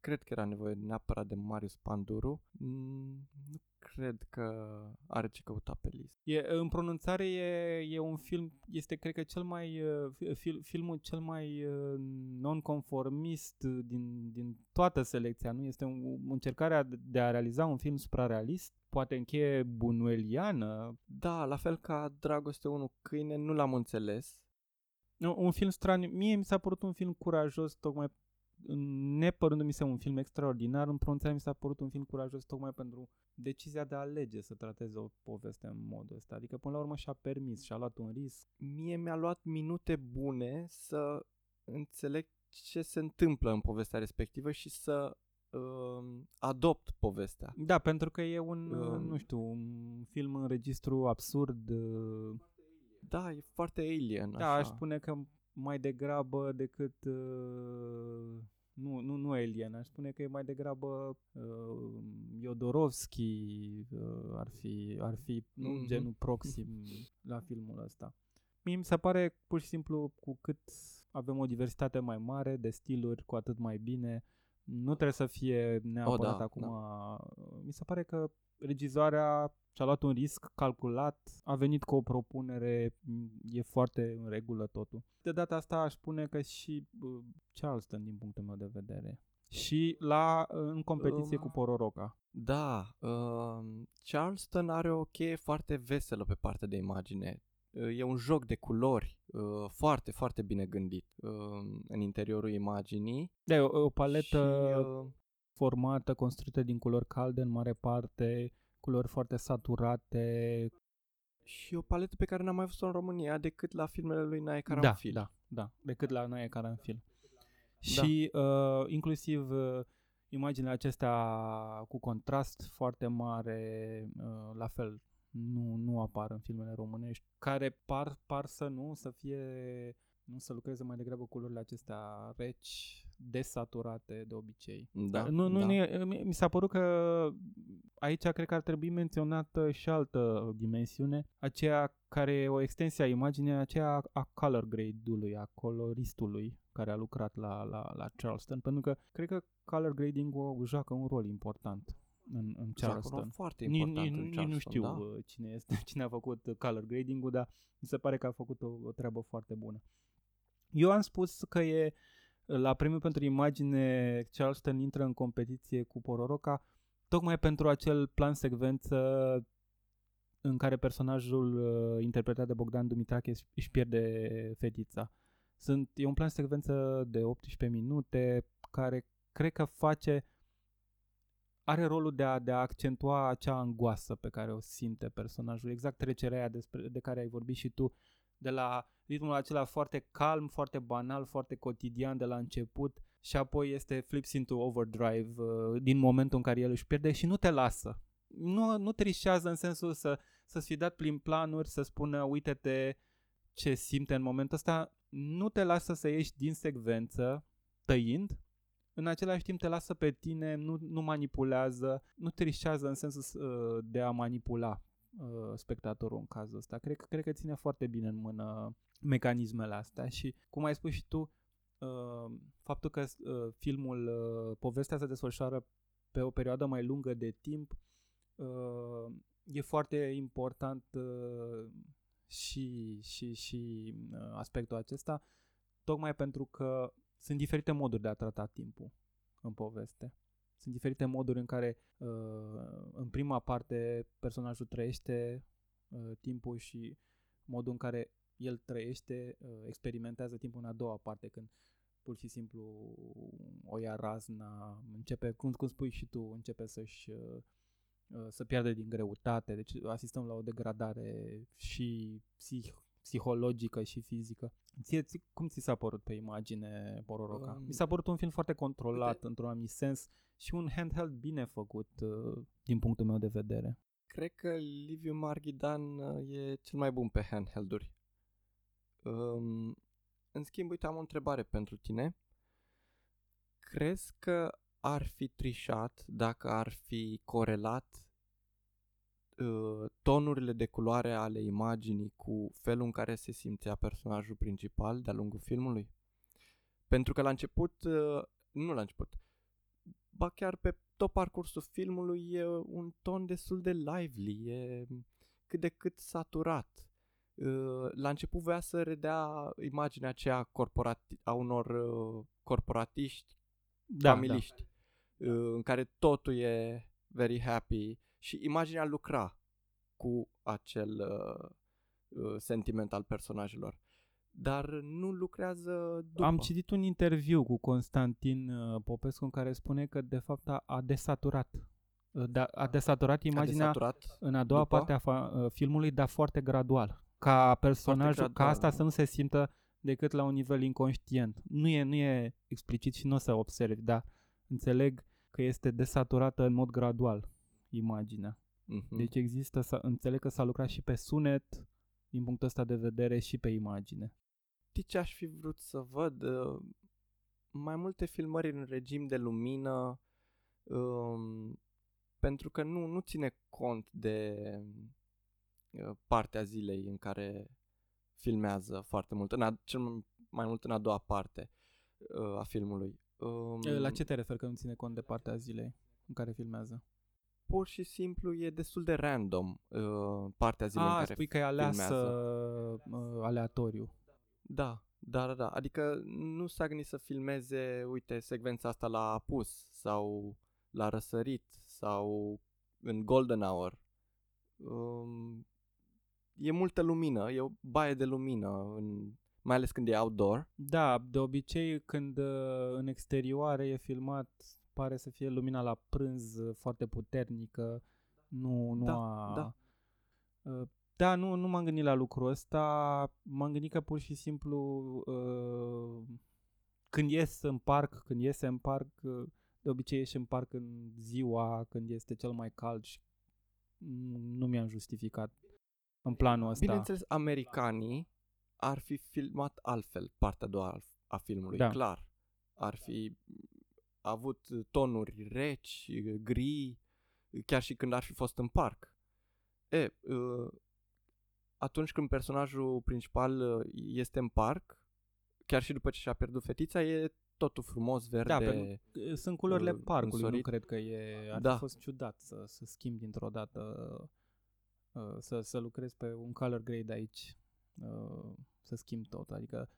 cred că era nevoie neapărat de Marius Panduru. Mm, nu cred că are ce căuta pe listă. E, în pronunțare e, e un film, este cred că cel mai, uh, fi- fil, filmul cel mai uh, nonconformist din, din toată selecția, nu? Este o încercare de a realiza un film suprarealist, poate încheie bunueliană, Da, la fel ca Dragoste 1 câine, nu l-am înțeles. Nu, un film straniu. Mie mi s-a părut un film curajos, tocmai nepărându-mi se un film extraordinar, în pronunțare mi s-a părut un film curajos tocmai pentru decizia de a alege să trateze o poveste în modul ăsta. Adică până la urmă și-a permis, și-a luat un risc. Mie mi-a luat minute bune să înțeleg ce se întâmplă în povestea respectivă și să uh, adopt povestea. Da, pentru că e un, Um. nu știu, un film în registru absurd. uh, Da, e foarte alien. Da, așa. aș spune că mai degrabă decât... uh, Nu, nu, nu Alien, aș spune că e mai degrabă uh, Jodorowsky uh, ar fi, ar fi nu, Mhm. genul proxim la filmul ăsta. Mie mi se pare pur și simplu cu cât avem o diversitate mai mare de stiluri, cu atât mai bine. Nu trebuie să fie neapărat da, acum. Mi se pare că regizoarea și-a luat un risc calculat, a venit cu o propunere, m, e foarte în regulă totul. De data asta aș spune că și uh, Charleston din punctul meu de vedere. Și la în competiție Um, cu Pororoca. Da, uh, Charleston are o cheie foarte veselă pe partea de imagine. Uh, E un joc de culori uh, foarte, foarte bine gândit uh, în interiorul imaginii. Da, e o, o paletă Și, uh, formată, construită din culori calde în mare parte, culori foarte saturate. Și o paletă pe care n-am mai văzut-o în România decât la filmele lui Nae Da, Caranfil. da, da, decât la Nae Caranfil. Și uh, inclusiv uh, imaginile acestea cu contrast foarte mare, uh, la fel, nu, nu apar în filmele românești, care par, par să nu, să fie, nu să lucreze mai degrabă culorile acestea reci, desaturate de obicei. Da, nu, nu, da. nu, mi mi s-a părut că aici cred că ar trebui menționată și altă dimensiune, aceea care e o extensie a imaginii, aceea a color grade-ului, a coloristului care a lucrat la, la, la Charleston, pentru că cred că color grading-ul joacă un rol important în, în Joacă un Charleston. rol foarte Ni- important ni- în nici nu Charleston, știu da? uh, cine este, cine a făcut uh, color grading-ul, dar mi se pare că a făcut o, o treabă foarte bună. Eu am spus că e la premiul pentru imagine Charleston intră în competiție cu Pororoca tocmai pentru acel plan secvență în care personajul uh, interpretat de Bogdan Dumitrache își- își pierde fetița. Sunt, e un plan secvență de 18 minute care cred că face are rolul de a, de a accentua acea angoasă pe care o simte personajul, exact trecerea aia despre, de care ai vorbit și tu, de la ritmul acela foarte calm, foarte banal, foarte cotidian de la început și apoi este flips into overdrive uh, din momentul în care el își pierde și nu te lasă. Nu, nu trișează în sensul să, să-ți fi dat prin planuri, să spună uite-te ce simte în momentul ăsta, nu te lasă să ieși din secvență tăind, în același timp te lasă pe tine, nu, nu manipulează, nu trișează în sensul uh, de a manipula uh, spectatorul în cazul ăsta. Cred, că- cred că ține foarte bine în mână mecanismele astea și, cum ai spus și tu, uh, faptul că uh, filmul, uh, povestea se desfășoară pe o perioadă mai lungă de timp, uh, e foarte important uh, și, și, și uh, aspectul acesta, tocmai pentru că sunt diferite moduri de a trata timpul în poveste. Sunt diferite moduri în care uh, în prima parte personajul trăiește uh, timpul și modul în care el trăiește, uh, experimentează timpul în a doua parte, când pur și simplu o ia razna, începe, cum, cum spui și tu, începe să-și uh, uh, să pierde din greutate, deci asistăm la o degradare și psih, psihologică și fizică. Ție, ți, cum ți s-a părut pe imagine Pororoca? Um, Mi s-a părut un film foarte controlat uite- într-un anumit sens și un handheld bine făcut uh, din punctul meu de vedere. Cred că Liviu Marghidan uh, e cel mai bun pe handheld-uri. Um, în schimb, uite, am o întrebare pentru tine. Crezi că ar fi trișat dacă ar fi corelat uh, tonurile de culoare ale imaginii cu felul în care se simțea personajul principal de-a lungul filmului? Pentru că la început, uh, nu la început, ba chiar pe tot parcursul filmului e un ton destul de lively, e cât de cât saturat. Uh, La început voia să redea imaginea aceea corporati- a unor uh, corporatiști Da, familiști, uh, în care totul e very happy și imaginea lucra cu acel uh, uh, sentiment al personajelor. Dar nu lucrează da. după. Am citit un interviu cu Constantin uh, Popescu în care spune că de fapt a, a desaturat. Uh, Da, a desaturat A imaginea desaturat. în a doua după? parte a fa- uh, filmului, dar foarte gradual. Ca personajul, gradual, ca asta da. să nu se simtă decât la un nivel inconștient. Nu e, nu e explicit și nu o să observi, dar înțeleg că este desaturată în mod gradual imaginea. Mhm. Deci există, să înțeleg că s-a lucrat și pe sunet, din punctul ăsta de vedere, și pe imagine. Știi ce aș fi vrut să văd? Uh, Mai multe filmări în regim de lumină, um, pentru că nu, nu ține cont de uh, partea zilei în care filmează foarte mult, în a, cel mai mult în a doua parte uh, a filmului. Um, La ce te referi că nu ține cont de partea zilei în care filmează? Pur și simplu e destul de random uh, partea zilei în Ah, care spui că e aleasă filmează. uh, aleatoriu. Da, da, da, da. Adică nu s-a gândit să filmeze, uite, secvența asta la apus sau la răsărit sau în golden hour. Um, e multă lumină, e o baie de lumină, în, mai ales când e outdoor. Da, de obicei când uh, în exterioare e filmat, pare să fie lumina la prânz uh, foarte puternică, nu, nu Da, a... da. Uh, Da, nu, nu m-am gândit la lucrul ăsta. M-am gândit că pur și simplu uh, când ies în parc, când iese în parc, uh, de obicei ieși în parc în ziua când este cel mai cald și nu mi-am justificat în planul ăsta. Bineînțeles, americanii ar fi filmat altfel partea a doua a filmului, Da. clar. Ar fi avut tonuri reci, gri, chiar și când ar fi fost în parc. E, uh, atunci când personajul principal uh, este în parc, chiar și după ce și-a pierdut fetița, e totul frumos, verde. Da, pentru că sunt culorile uh, parcului, nu însorit. cred că e, ar Da. fi fost ciudat să, să schimbi dintr-o dată, uh, să, să lucrezi pe un color grade aici, uh, să schimbi tot, adică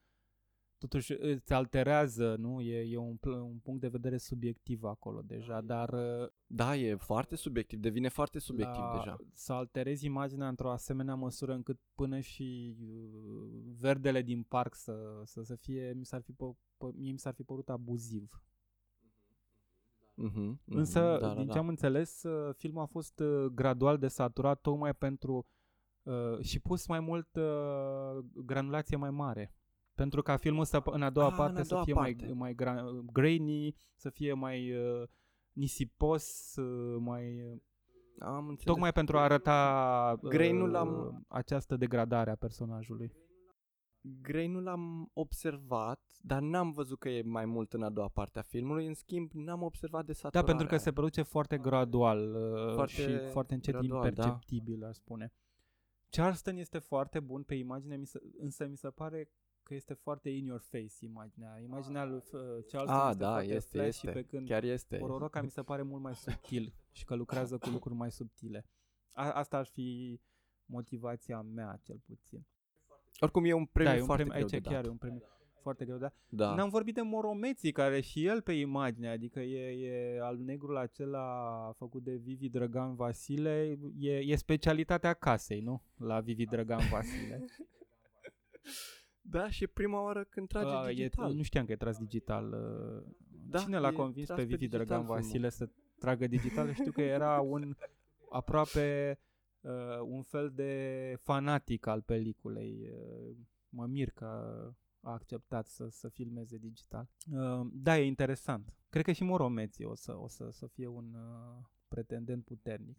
totuși îți alterează, nu? E, e un, pl- un punct de vedere subiectiv acolo deja, dar uh, Da, e foarte subiectiv, devine foarte subiectiv la, deja. să alterezi imaginea într-o asemenea măsură încât până și uh, verdele din parc să, să, să fie, mi s-ar fi, pă, pă, mie mi s-ar fi părut abuziv. Mhm, mhm, Însă, da, da, din da. ce am înțeles, uh, filmul a fost uh, gradual desaturat tocmai pentru uh, și pus mai mult uh, granulație mai mare. Pentru ca filmul să, în a doua Ah, în parte a să doua fie parte. mai, mai gra- grainy, să fie mai uh, nisipos, uh, mai... Uh, Am înțeles. tocmai pentru a arăta uh, Grainul l-am- această degradare a personajului. Grey nu l-am observat, dar n-am văzut că e mai mult în a doua parte a filmului. În schimb, n-am observat de Da, saturare. pentru că se produce foarte gradual uh, Foarte și foarte încet gradual, da. imperceptibil, aș spune. Charleston este foarte bun pe imagine, mi se, însă mi se pare că este foarte in your face imaginea. Imaginea lui uh, Charleston Ah, este da, foarte este, flashy, este. pe când Chiar este. Ororoca mi se pare mult mai subtil și că lucrează cu lucruri mai subtile. A, asta ar fi motivația mea, cel puțin. Oricum e un premiu da, e un foarte premiu, greu aici de chiar dat. e un premiu foarte greu, da? Da. N-am vorbit de Moromeții, care și el pe imagine, adică e, e al negrul acela făcut de Vivi Drăgan Vasile, e, e specialitatea casei, nu? La Vivi Drăgan Vasile. Da, și e prima oară când trage Uh, digital. E, nu știam că e tras digital. uh. Da, Cine l-a e convins tras pe pe Vivi digital Drăgan filmul. Vasile să tragă digital? Știu că era un aproape uh, un fel de fanatic al peliculei. Uh, mă mir că a acceptat să, să filmeze digital. Uh, da, e interesant. Cred că și Moromeții o să, o să, să fie un uh, pretendent puternic.